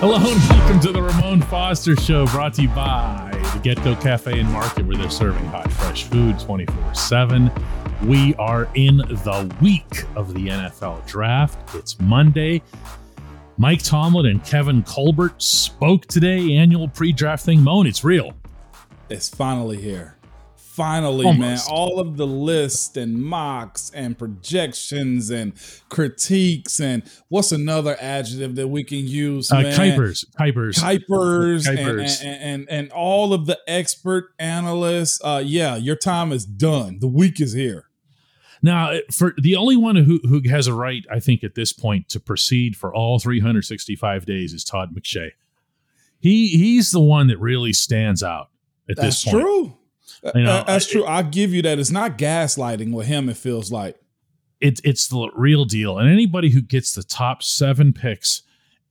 Hello and welcome to the Ramon Foster Show, brought to you by the GetGo Cafe and Market, where they're serving hot, fresh food 24 7. We are in the week of the NFL draft. It's Monday. Mike Tomlin and Kevin Colbert spoke today, annual pre draft thing. Moan, it's real. It's finally here finally, Almost. man, all of the lists and mocks and projections and critiques and what's another adjective that we can use? Uh, Kipers, Kipers, Kipers, Kipers. And, and, and, and all of the expert analysts. Uh, yeah, your time is done. The week is here. Now, for the only one who who has a right, I think, at this point to proceed for all 365 days is Todd McShay. He he's the one that really stands out at That's this point. true. You know, that's true. I'll give you that. It's not gaslighting with him. It feels like it's it's the real deal. And anybody who gets the top seven picks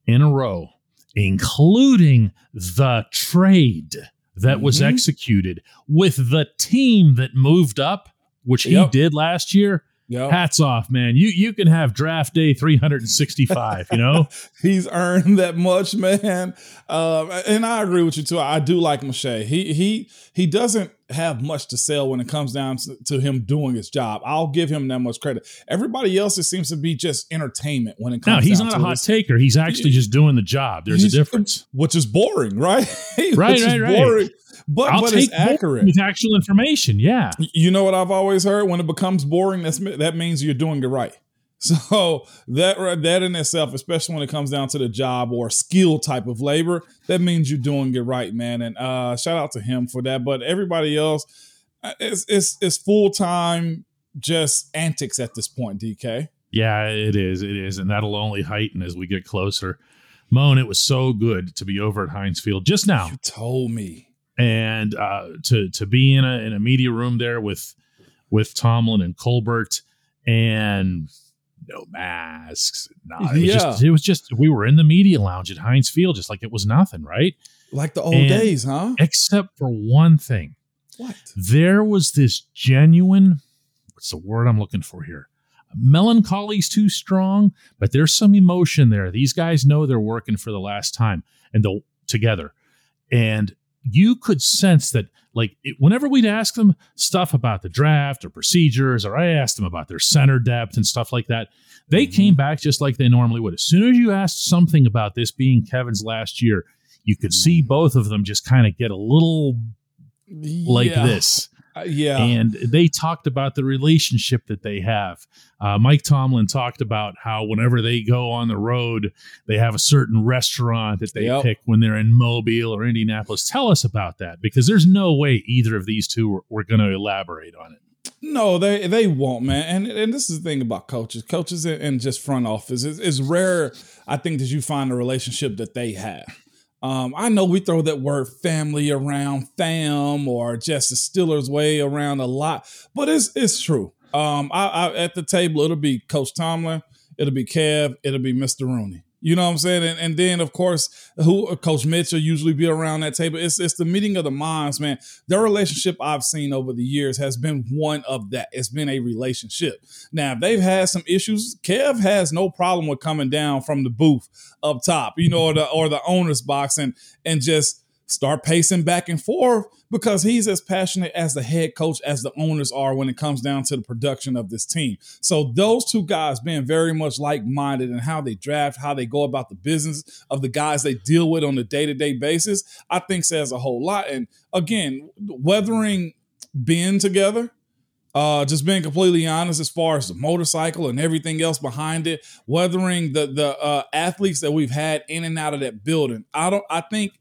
in a row, including the trade that mm-hmm. was executed with the team that moved up, which he yep. did last year, Yep. Hats off, man. You you can have draft day 365, you know? He's earned that much, man. Uh, and I agree with you too. I do like McShay. He he he doesn't have much to sell when it comes down to, to, him doing his job. I'll give him that much credit. Everybody else, it seems to be just entertainment when it comes. No, he's not a hot this. taker. He's actually just doing the job. There's a difference, which is boring, right? right, right, right. Boring but I'll but it's accurate with actual information. Yeah, you know what I've always heard: when it becomes boring, that's that means you're doing it right. So that that in itself, especially when it comes down to the job or skill type of labor, that means you're doing it right, man. And uh, shout out to him for that. But everybody else, uh, it's it's, it's full time just antics at this point. DK. Yeah, it is. It is, and that'll only heighten as we get closer. Moan, it was so good to be over at Heinz Field just now. You told me and uh, to to be in a in a media room there with with Tomlin and Colbert and no masks. No, it was, yeah. just, it was just we were in the media lounge at Heinz Field, just like it was nothing, right? Like the old and, days, huh? Except for one thing. What? There was this genuine. What's the word I'm looking for here? Melancholy's too strong, but there's some emotion there. These guys know they're working for the last time and they'll together. And you could sense that like it, whenever we'd ask them stuff about the draft or procedures or i asked them about their center depth and stuff like that they mm-hmm. came back just like they normally would as soon as you asked something about this being kevin's last year you could see mm-hmm. both of them just kind of get a little like yeah. this yeah. And they talked about the relationship that they have. Uh, Mike Tomlin talked about how whenever they go on the road, they have a certain restaurant that they yep. pick when they're in Mobile or Indianapolis. Tell us about that because there's no way either of these two were, were going to elaborate on it. No, they they won't, man. And and this is the thing about coaches, coaches and just front office. It's, it's rare, I think, that you find a relationship that they have. Um, I know we throw that word family around, fam, or just the Steelers way around a lot, but it's it's true. Um, I, I, at the table, it'll be Coach Tomlin, it'll be Kev, it'll be Mr. Rooney. You know what I'm saying? And, and then of course, who uh, Coach Mitchell usually be around that table. It's it's the meeting of the minds, man. Their relationship I've seen over the years has been one of that. It's been a relationship. Now if they've had some issues. Kev has no problem with coming down from the booth up top, you know, or the or the owner's box and and just start pacing back and forth because he's as passionate as the head coach as the owners are when it comes down to the production of this team. So those two guys being very much like-minded in how they draft, how they go about the business of the guys they deal with on a day-to-day basis, I think says a whole lot. And again, weathering being together, uh, just being completely honest, as far as the motorcycle and everything else behind it, weathering the the uh, athletes that we've had in and out of that building. I don't. I think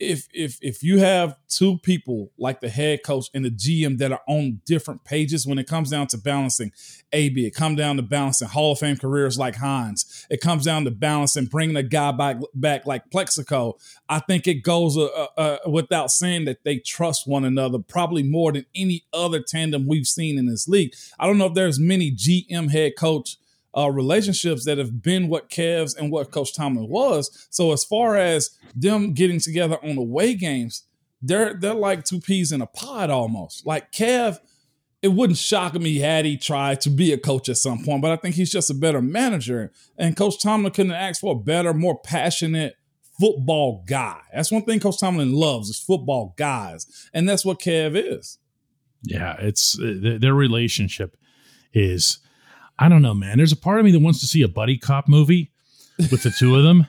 if if if you have two people like the head coach and the GM that are on different pages when it comes down to balancing AB, it comes down to balancing Hall of Fame careers like Hines. It comes down to balancing bringing a guy back back like Plexico. I think it goes uh, uh, uh, without saying that they trust one another probably more than any other tandem we've seen in this league. I don't know if there's many GM head coach uh, relationships that have been what Kev's and what Coach Tomlin was. So as far as them getting together on away games, they're they're like two peas in a pod almost. Like Kev, it wouldn't shock me had he tried to be a coach at some point, but I think he's just a better manager. And Coach Tomlin couldn't ask for a better, more passionate football guy. That's one thing Coach Tomlin loves is football guys, and that's what Kev is. Yeah, it's their relationship is. I don't know, man. There's a part of me that wants to see a buddy cop movie with the two of them.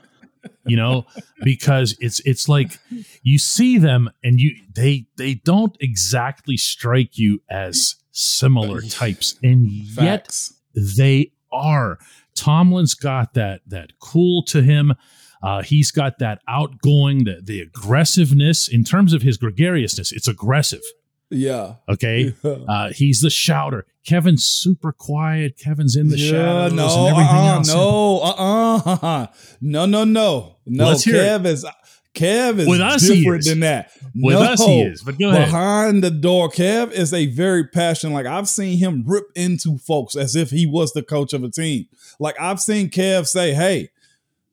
you know because it's it's like you see them and you they they don't exactly strike you as similar types. And yet they are. Tomlin's got that that cool to him. Uh, he's got that outgoing the, the aggressiveness in terms of his gregariousness. It's aggressive Yeah. okay uh, he's the shouter kevin's super quiet kevin's in the yeah, shadows no, and everything uh-uh, else no, uh-uh, no, no, no, no. Let's Kev is Kev is With us, different than that. with no, us he is but go ahead behind the door. Kev is a very passionate. Like I've seen him rip into folks as if he was the coach of a team. Like I've seen Kev say, "Hey,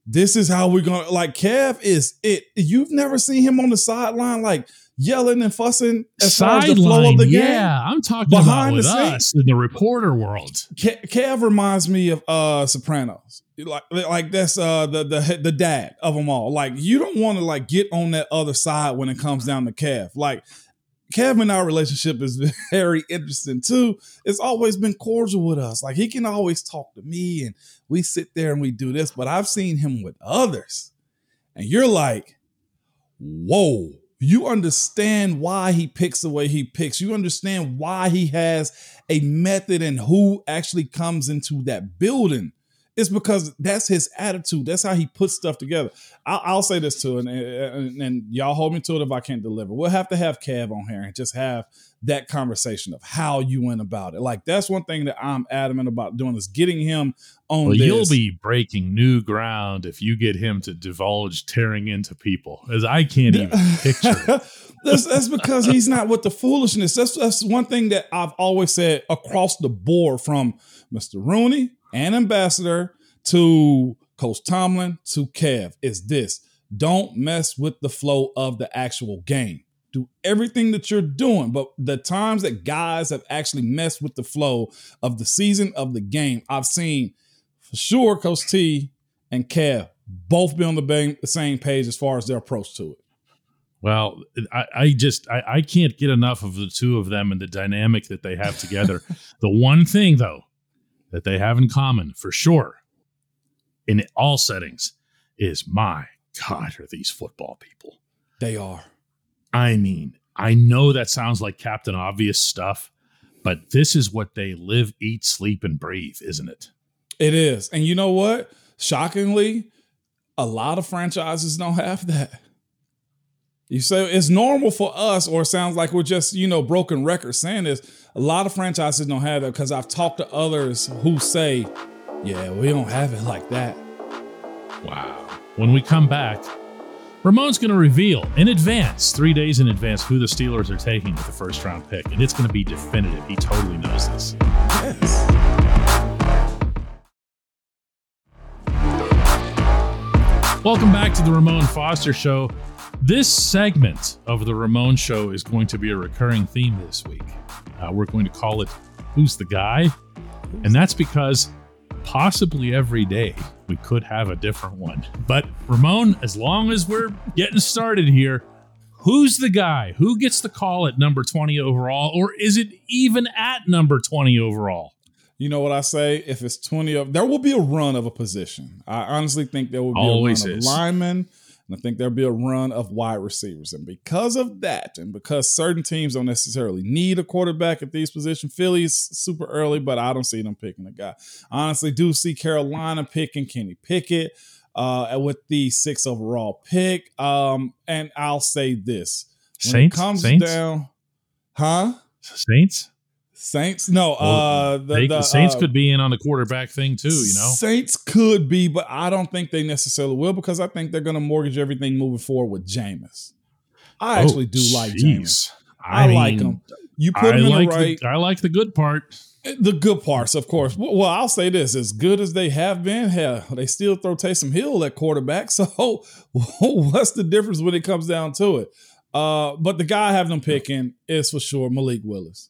this is how we're gonna." Like Kev is it. You've never seen him on the sideline like yelling and fussing as far as the flow Sideline, of the game. yeah, I'm talking about Behind the with scenes. us in the reporter world. Ke- Kev reminds me of uh Sopranos. Like like that's uh the the the dad of them all. Like you don't want to like get on that other side when it comes down to Kev. Like Kev and our relationship is very interesting too. It's always been cordial with us. Like he can always talk to me and we sit there and we do this, but I've seen him with others. And you're like, whoa. You understand why he picks the way he picks. You understand why he has a method and who actually comes into that building. It's because that's his attitude. That's how he puts stuff together. I'll, I'll say this too, and, and, and y'all hold me to it if I can't deliver. We'll have to have Kev on here and just have that conversation of how you went about it. Like that's one thing that I'm adamant about doing is getting him on Well, you'll be breaking new ground if you get him to divulge tearing into people, as I can't even picture. that's, that's because he's not with the foolishness. That's that's one thing that I've always said across the board from Mr. Rooney and Ambassador to Coach Tomlin to Kev is this. Don't mess with the flow of the actual game. Do everything that you're doing, but the times that guys have actually messed with the flow of the season of the game, I've seen for sure Coach T and Kev both be on the same page as far as their approach to it. Well, I, I just I, I can't get enough of the two of them and the dynamic that they have together. the one thing though that they have in common for sure in all settings is my God, are these football people? They are. I mean, I know that sounds like Captain Obvious stuff, but this is what they live, eat, sleep, and breathe, isn't it? It is. And you know what? Shockingly, a lot of franchises don't have that. You say it's normal for us, or it sounds like we're just, you know, broken records saying this. A lot of franchises don't have that because I've talked to others who say, yeah, we don't have it like that. Wow. When we come back, Ramon's going to reveal in advance, three days in advance, who the Steelers are taking with the first round pick. And it's going to be definitive. He totally knows this. Yes. Welcome back to the Ramon Foster Show. This segment of the Ramon Show is going to be a recurring theme this week. Uh, we're going to call it Who's the Guy? And that's because possibly every day we could have a different one. But Ramon, as long as we're getting started here, who's the guy? Who gets the call at number 20 overall? Or is it even at number 20 overall? You know what I say? If it's 20 of there will be a run of a position. I honestly think there will be Always a run is. of linemen. And I think there'll be a run of wide receivers. And because of that, and because certain teams don't necessarily need a quarterback at these positions, Philly's super early, but I don't see them picking a guy. Honestly, do see Carolina picking Kenny Pickett uh, with the six overall pick. Um, and I'll say this. When Saints? it comes Saints? down, huh? Saints? Saints? No, uh, the, They- the, Saints uh, could be in on the quarterback thing too, you know? Saints could be, but I don't think they necessarily will because I think they're going to mortgage everything moving forward with Jameis. I actually do like Oh. Jameis. I, like mean, him. You put I him in like the right, the, I like the good part. the good parts, of course. Well, well, I'll say this: as good as they have been, hell, they still throw Taysom Hill at quarterback. So, what's the difference when it comes down to it? Uh, but the guy I have them picking is for sure Malik Willis.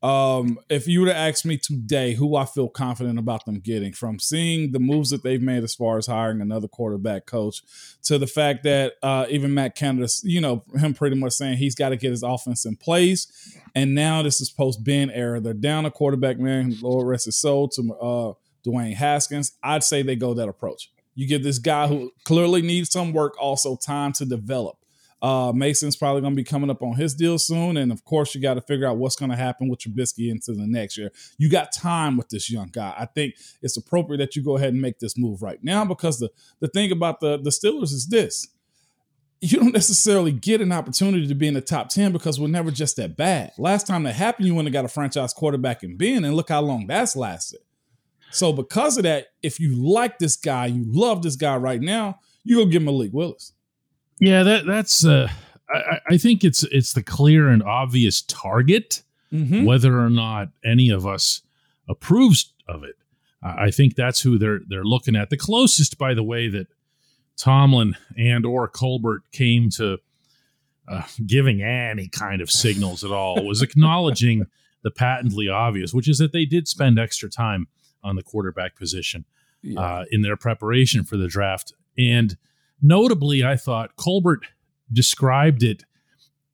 Um, if you were to ask me today who I feel confident about them getting from seeing the moves that they've made as far as hiring another quarterback coach to the fact that uh, even Matt Canada, you know, him pretty much saying he's got to get his offense in place. And now this is post Ben era. They're down a quarterback, man, Lord rest his soul, to uh, Dwayne Haskins. I'd say they go that approach. You give this guy who clearly needs some work, also time to develop. Uh, Mason's probably going to be coming up on his deal soon, and of course, you got to figure out what's going to happen with Trubisky into the next year. You got time with this young guy. I think it's appropriate that you go ahead and make this move right now because the the thing about the the Steelers is this: you don't necessarily get an opportunity to be in the top 10 because we're never just that bad. Last time that happened, you went and got a franchise quarterback in Ben, and look how long that's lasted. So, because of that, if you like this guy, you love this guy right now, you go get Malik Willis. Yeah, that that's. Uh, I, I think it's it's the clear and obvious target. Mm-hmm. Whether or not any of us approves of it, I think that's who they're they're looking at. The closest, by the way, that Tomlin and or Colbert came to uh, giving any kind of signals at all was acknowledging the patently obvious, which is that they did spend extra time on the quarterback position yeah. uh, in their preparation for the draft. And notably, I thought Colbert described it,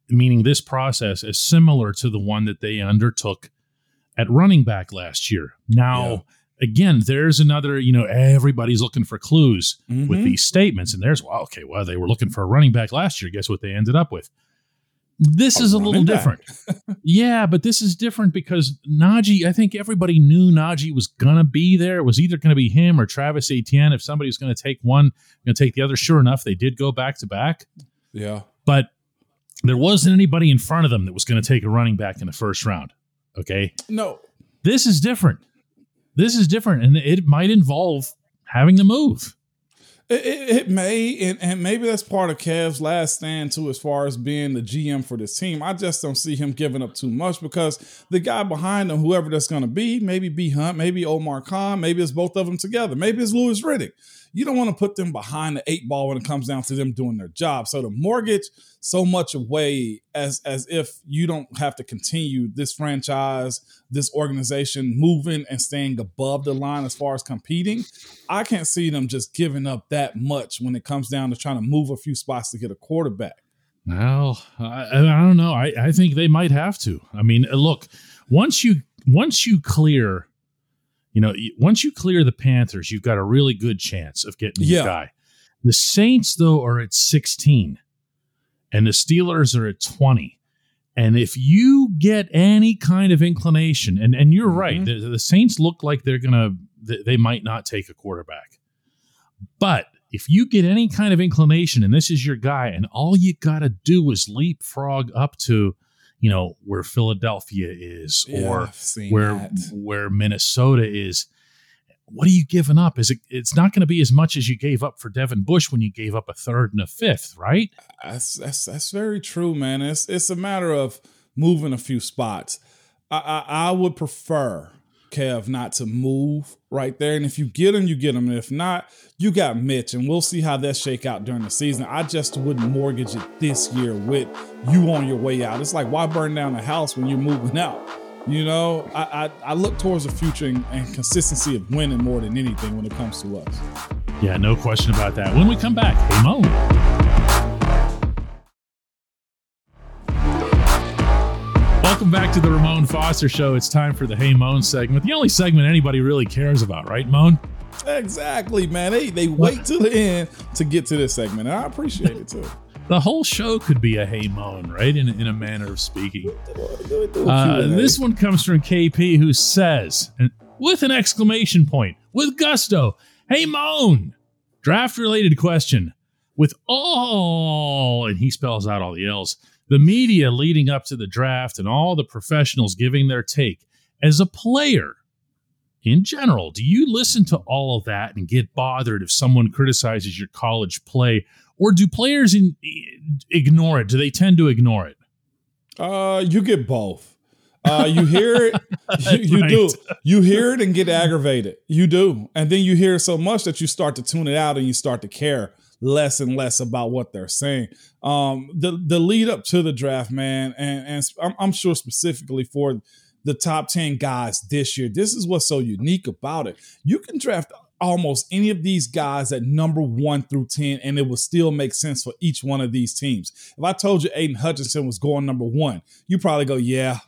meaning this process, as similar to the one that they undertook at running back last year. Now, yeah. again, there's another, you know, everybody's looking for clues mm-hmm. with these statements. And there's, well, okay, well, they were looking for a running back last year. Guess what they ended up with? This is a little different. yeah, but this is different because Najee, I think everybody knew Najee was going to be there. It was either going to be him or Travis Etienne. If somebody was going to take one, going to take the other. Sure enough, they did go back to back. Yeah. But there wasn't anybody in front of them that was going to take a running back in the first round. Okay. No. This is different. This is different. And it might involve having to move. It, it, may, and, and maybe that's part of Kev's last stand too, as far as being the GM for this team. I just don't see him giving up too much because the guy behind him, whoever that's going to be, maybe B Hunt, maybe Omar Khan, maybe it's both of them together, maybe it's Louis Riddick you don't want to put them behind the eight ball when it comes down to them doing their job. So to mortgage so much away as as if you don't have to continue this franchise, this organization moving and staying above the line as far as competing, I can't see them just giving up that much when it comes down to trying to move a few spots to get a quarterback. Well, I, I don't know. I, I think they might have to. I mean, look, once you once you clear you know, once you clear the Panthers, you've got a really good chance of getting yeah. guy. The Saints, though, are at 16, and the Steelers are at 20. And if you get any kind of inclination, and, and you're mm-hmm. right, the, the Saints look like they're going to, they might not take a quarterback. But if you get any kind of inclination and this is your guy, and all you got to do is leapfrog up to you know where Philadelphia is yeah, or where that. where Minnesota is. What are you giving up? Is it? It's not going to be as much as you gave up for Devin Bush when you gave up a third and a fifth, right? That's that's that's very true, man. It's it's a matter of moving a few spots. I, I, I would prefer Kev not to move right there. And if you get him, you get him. And if not, you got Mitch. And we'll see how that shake out during the season. I just wouldn't mortgage it this year with you on your way out. It's like, why burn down the house when you're moving out? You know, I, I, I look towards the future and, and consistency of winning more than anything when it comes to us. Yeah, no question about that. When we come back, hey. Back to the Ramon Foster Show. It's time for the Hey Moan segment, the only segment anybody really cares about, right, Moan? Exactly, man. They they wait till the end to get to this segment, and I appreciate it too. the whole show could be a hey moan, right? In, in a manner of speaking. Uh, this one comes from KP, who says, with an exclamation point, with gusto, hey moan. Draft related question. With all, and he spells out all the L's the media leading up to the draft and all the professionals giving their take. As a player, in general, do you listen to all of that and get bothered if someone criticizes your college play, or do players in, ignore it? Do they tend to ignore it? Uh, you get both. Uh, you hear it, you, you right. do. You hear it and get aggravated. You do, and then you hear so much that you start to tune it out and you start to care less and less about what they're saying. Um, the the lead up to the draft, man, and and I'm, I'm sure specifically for the top 10 guys this year. This is what's so unique about it. You can draft almost any of these guys at number one through 10, and it will still make sense for each one of these teams. If I told you Aidan Hutchinson was going number one, you probably go, yeah.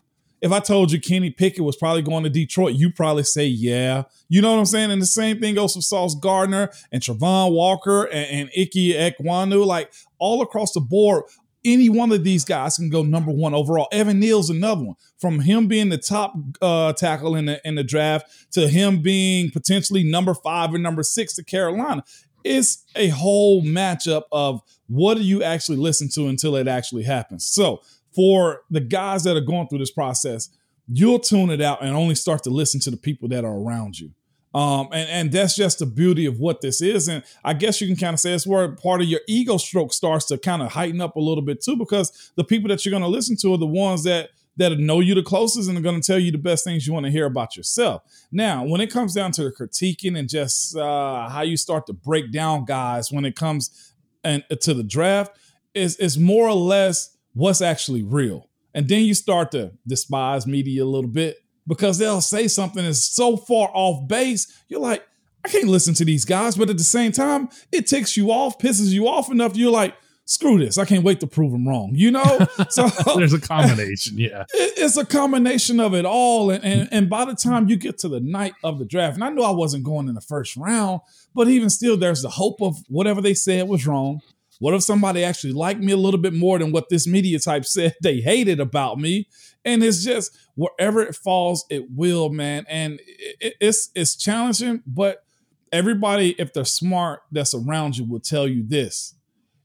If I told you Kenny Pickett was probably going to Detroit, you probably say, yeah. You know what I'm saying? And the same thing goes for Sauce Gardner and Travon Walker and, and Ike Ekwonu. Like all across the board, any one of these guys can go number one overall. Evan Neal's another one. From him being the top uh, tackle in the in the draft to him being potentially number five or number six to Carolina, it's a whole matchup of what do you actually listen to until it actually happens. So for the guys that are going through this process, you'll tune it out and only start to listen to the people that are around you. Um, and, and that's just the beauty of what this is. And I guess you can kind of say it's where part of your ego stroke starts to kind of heighten up a little bit too, because the people that you're going to listen to are the ones that that know you the closest and are going to tell you the best things you want to hear about yourself. Now, when it comes down to the critiquing and just uh, how you start to break down guys when it comes and to the draft, is is more or less what's actually real. And then you start to despise media a little bit because they'll say something that's so far off base. You're like, I can't listen to these guys. But at the same time, it ticks you off, pisses you off enough. You're like, screw this. I can't wait to prove them wrong. You know? So there's a combination. Yeah. It's a combination of it all. And, and, and by the time you get to the night of the draft, and I knew I wasn't going in the first round, but even still, there's the hope of whatever they said was wrong. What if somebody actually liked me a little bit more than what this media type said they hated about me? And it's just wherever it falls, it will, man. And it's it's challenging, but everybody, if they're smart, that's around you will tell you this.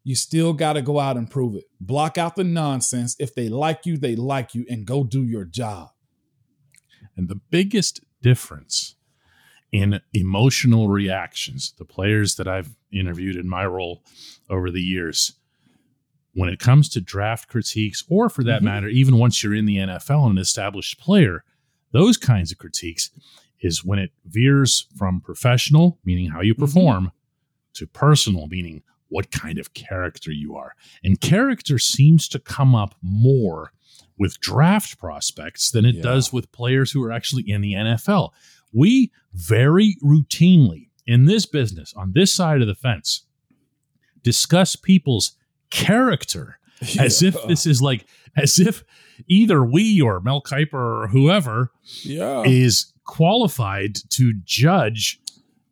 You still got to go out and prove it. Block out the nonsense. If they like you, they like you, and go do your job. And the biggest difference in emotional reactions, the players that I've interviewed in my role over the years, when it comes to draft critiques, or for that mm-hmm. matter, even once you're in the NFL and an established player, those kinds of critiques is when it veers from professional, meaning how you mm-hmm. perform, mm-hmm. to personal, meaning what kind of character you are. And character seems to come up more with draft prospects than it yeah. does with players who are actually in the NFL. We very routinely in this business, on this side of the fence, discuss people's character yeah. as if this is like, as if either we or Mel Kiper or whoever yeah. is qualified to judge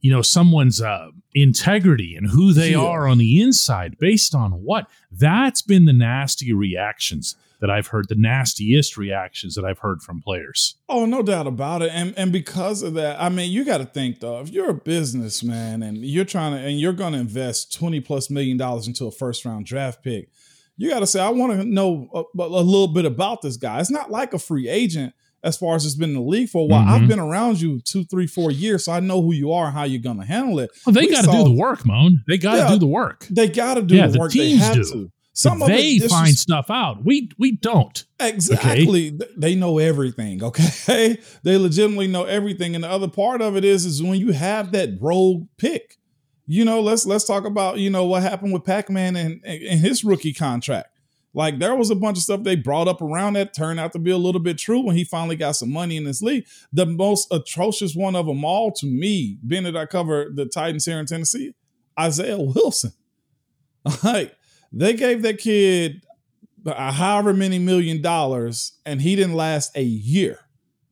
you know someone's uh, integrity and who they yeah. are on the inside based on what that's been the nasty reactions that I've heard the nastiest reactions that I've heard from players. Oh, no doubt about it. And and because of that, I mean, you got to think though, if you're a businessman and you're trying to and you're going to invest 20 plus million dollars into a first round draft pick, you got to say I want to know a, a, little bit about this guy. It's not like a free agent as far as it's been in the league for a while. Mm-hmm. I've been around you two, three, four years, so I know who you are and how you're going to handle it. Well, they got to do the work, Moan. They got to yeah, do the work. They got to do yeah, the, the work. Teams they have do. to. Some they it, find is, stuff out. We we don't. Exactly. Okay? They know everything. Okay. They legitimately know everything. And the other part of it is is when you have that rogue pick. You know, let's let's talk about you know what happened with Pac Man and, and his rookie contract. Like there was a bunch of stuff they brought up around that turned out to be a little bit true when he finally got some money in this league. The most atrocious one of them all to me, being that I cover the Titans here in Tennessee, Isaiah Wilson. Like they gave that kid however many million dollars, and he didn't last a year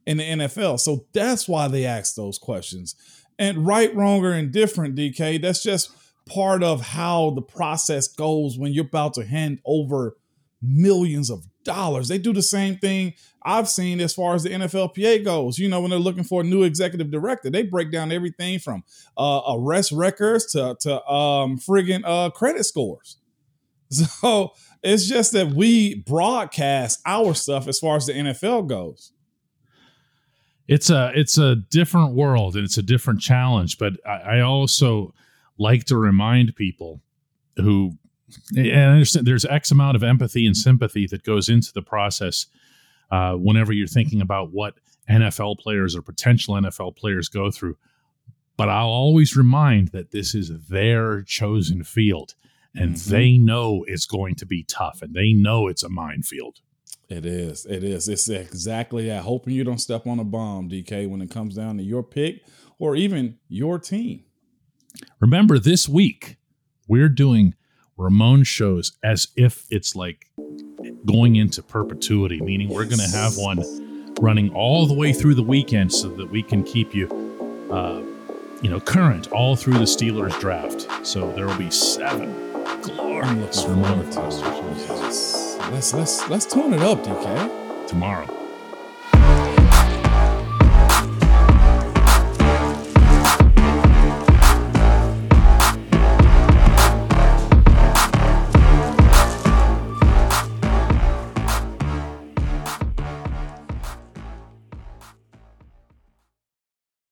in the NFL. So that's why they ask those questions. And right, wrong, or indifferent, DK, that's just part of how the process goes when you're about to hand over millions of dollars. They do the same thing I've seen as far as the NFLPA goes. You know, when they're looking for a new executive director, they break down everything from uh, arrest records to to um, friggin' uh, credit scores. So it's just that we broadcast our stuff as far as the NFL goes. It's a it's a different world and it's a different challenge. But I, I also like to remind people who and I understand there's X amount of empathy and sympathy that goes into the process uh, whenever you're thinking about what NFL players or potential NFL players go through. But I'll always remind that this is their chosen field and mm-hmm. they know it's going to be tough and they know it's a minefield. It is. It is. It's exactly that. Hoping you don't step on a bomb, DK, when it comes down to your pick or even your team. Remember, this week we're doing Ramon shows as if it's like going into perpetuity, meaning we're going to have one running all the way through the weekend so that we can keep you, uh, you know, current all through the Steelers draft. So there will be seven glorious Ramon Let's let's let's tune it up, DK. tomorrow.